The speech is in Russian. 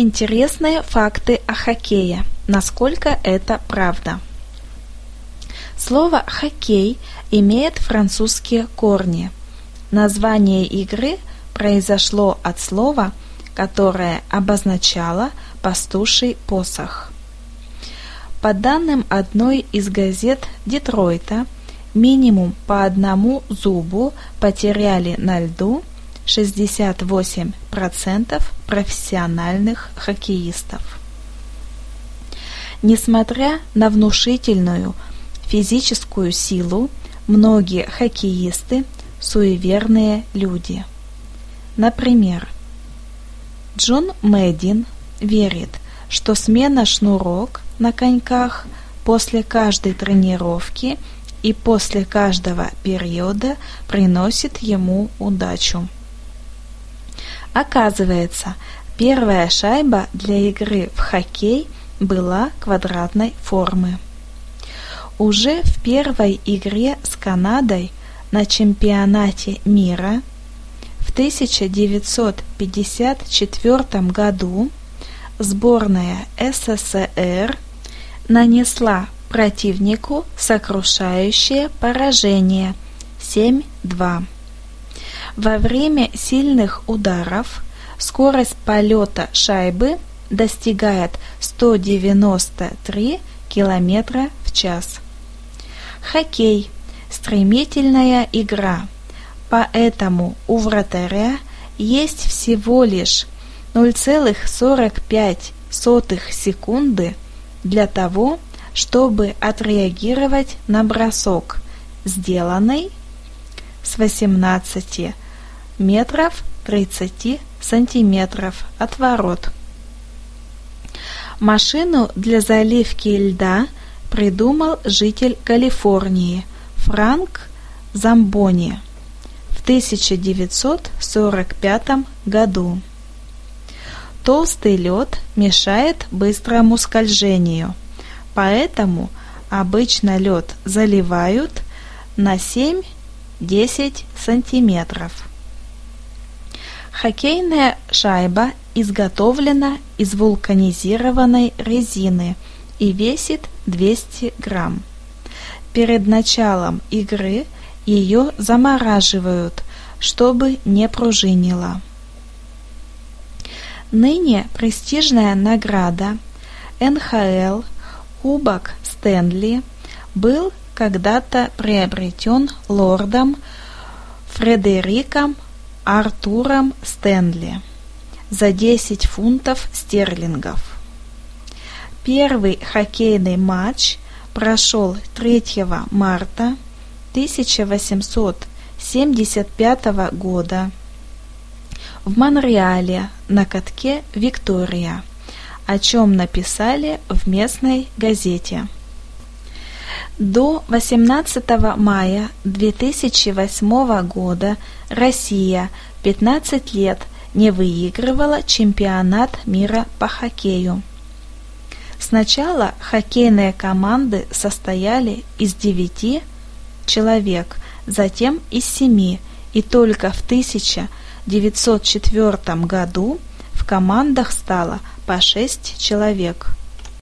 Интересные факты о хоккее. Насколько это правда? Слово «хоккей» имеет французские корни. Название игры произошло от слова, которое обозначало пастуший посох. По данным одной из газет Детройта, минимум по одному зубу потеряли на льду 68% профессиональных хоккеистов. Несмотря на внушительную физическую силу, многие хоккеисты – суеверные люди. Например, Джон Мэддин верит, что смена шнурок на коньках после каждой тренировки и после каждого периода приносит ему удачу. Оказывается, первая шайба для игры в хоккей была квадратной формы. Уже в первой игре с Канадой на чемпионате мира в 1954 году сборная СССР нанесла противнику сокрушающее поражение 7-2. Во время сильных ударов скорость полета шайбы достигает 193 км в час. Хоккей – стремительная игра, поэтому у вратаря есть всего лишь 0,45 секунды для того, чтобы отреагировать на бросок, сделанный с 18 метров 30 сантиметров от ворот. Машину для заливки льда придумал житель Калифорнии Франк Замбони в 1945 году. Толстый лед мешает быстрому скольжению, поэтому обычно лед заливают на 7-10 сантиметров. Хоккейная шайба изготовлена из вулканизированной резины и весит 200 грамм. Перед началом игры ее замораживают, чтобы не пружинила. Ныне престижная награда НХЛ Кубок Стэнли был когда-то приобретен лордом Фредериком Артуром Стэнли за 10 фунтов стерлингов. Первый хоккейный матч прошел 3 марта 1875 года в Монреале на катке «Виктория», о чем написали в местной газете. До 18 мая 2008 года Россия 15 лет не выигрывала чемпионат мира по хоккею. Сначала хоккейные команды состояли из 9 человек, затем из 7, и только в 1904 году в командах стало по 6 человек.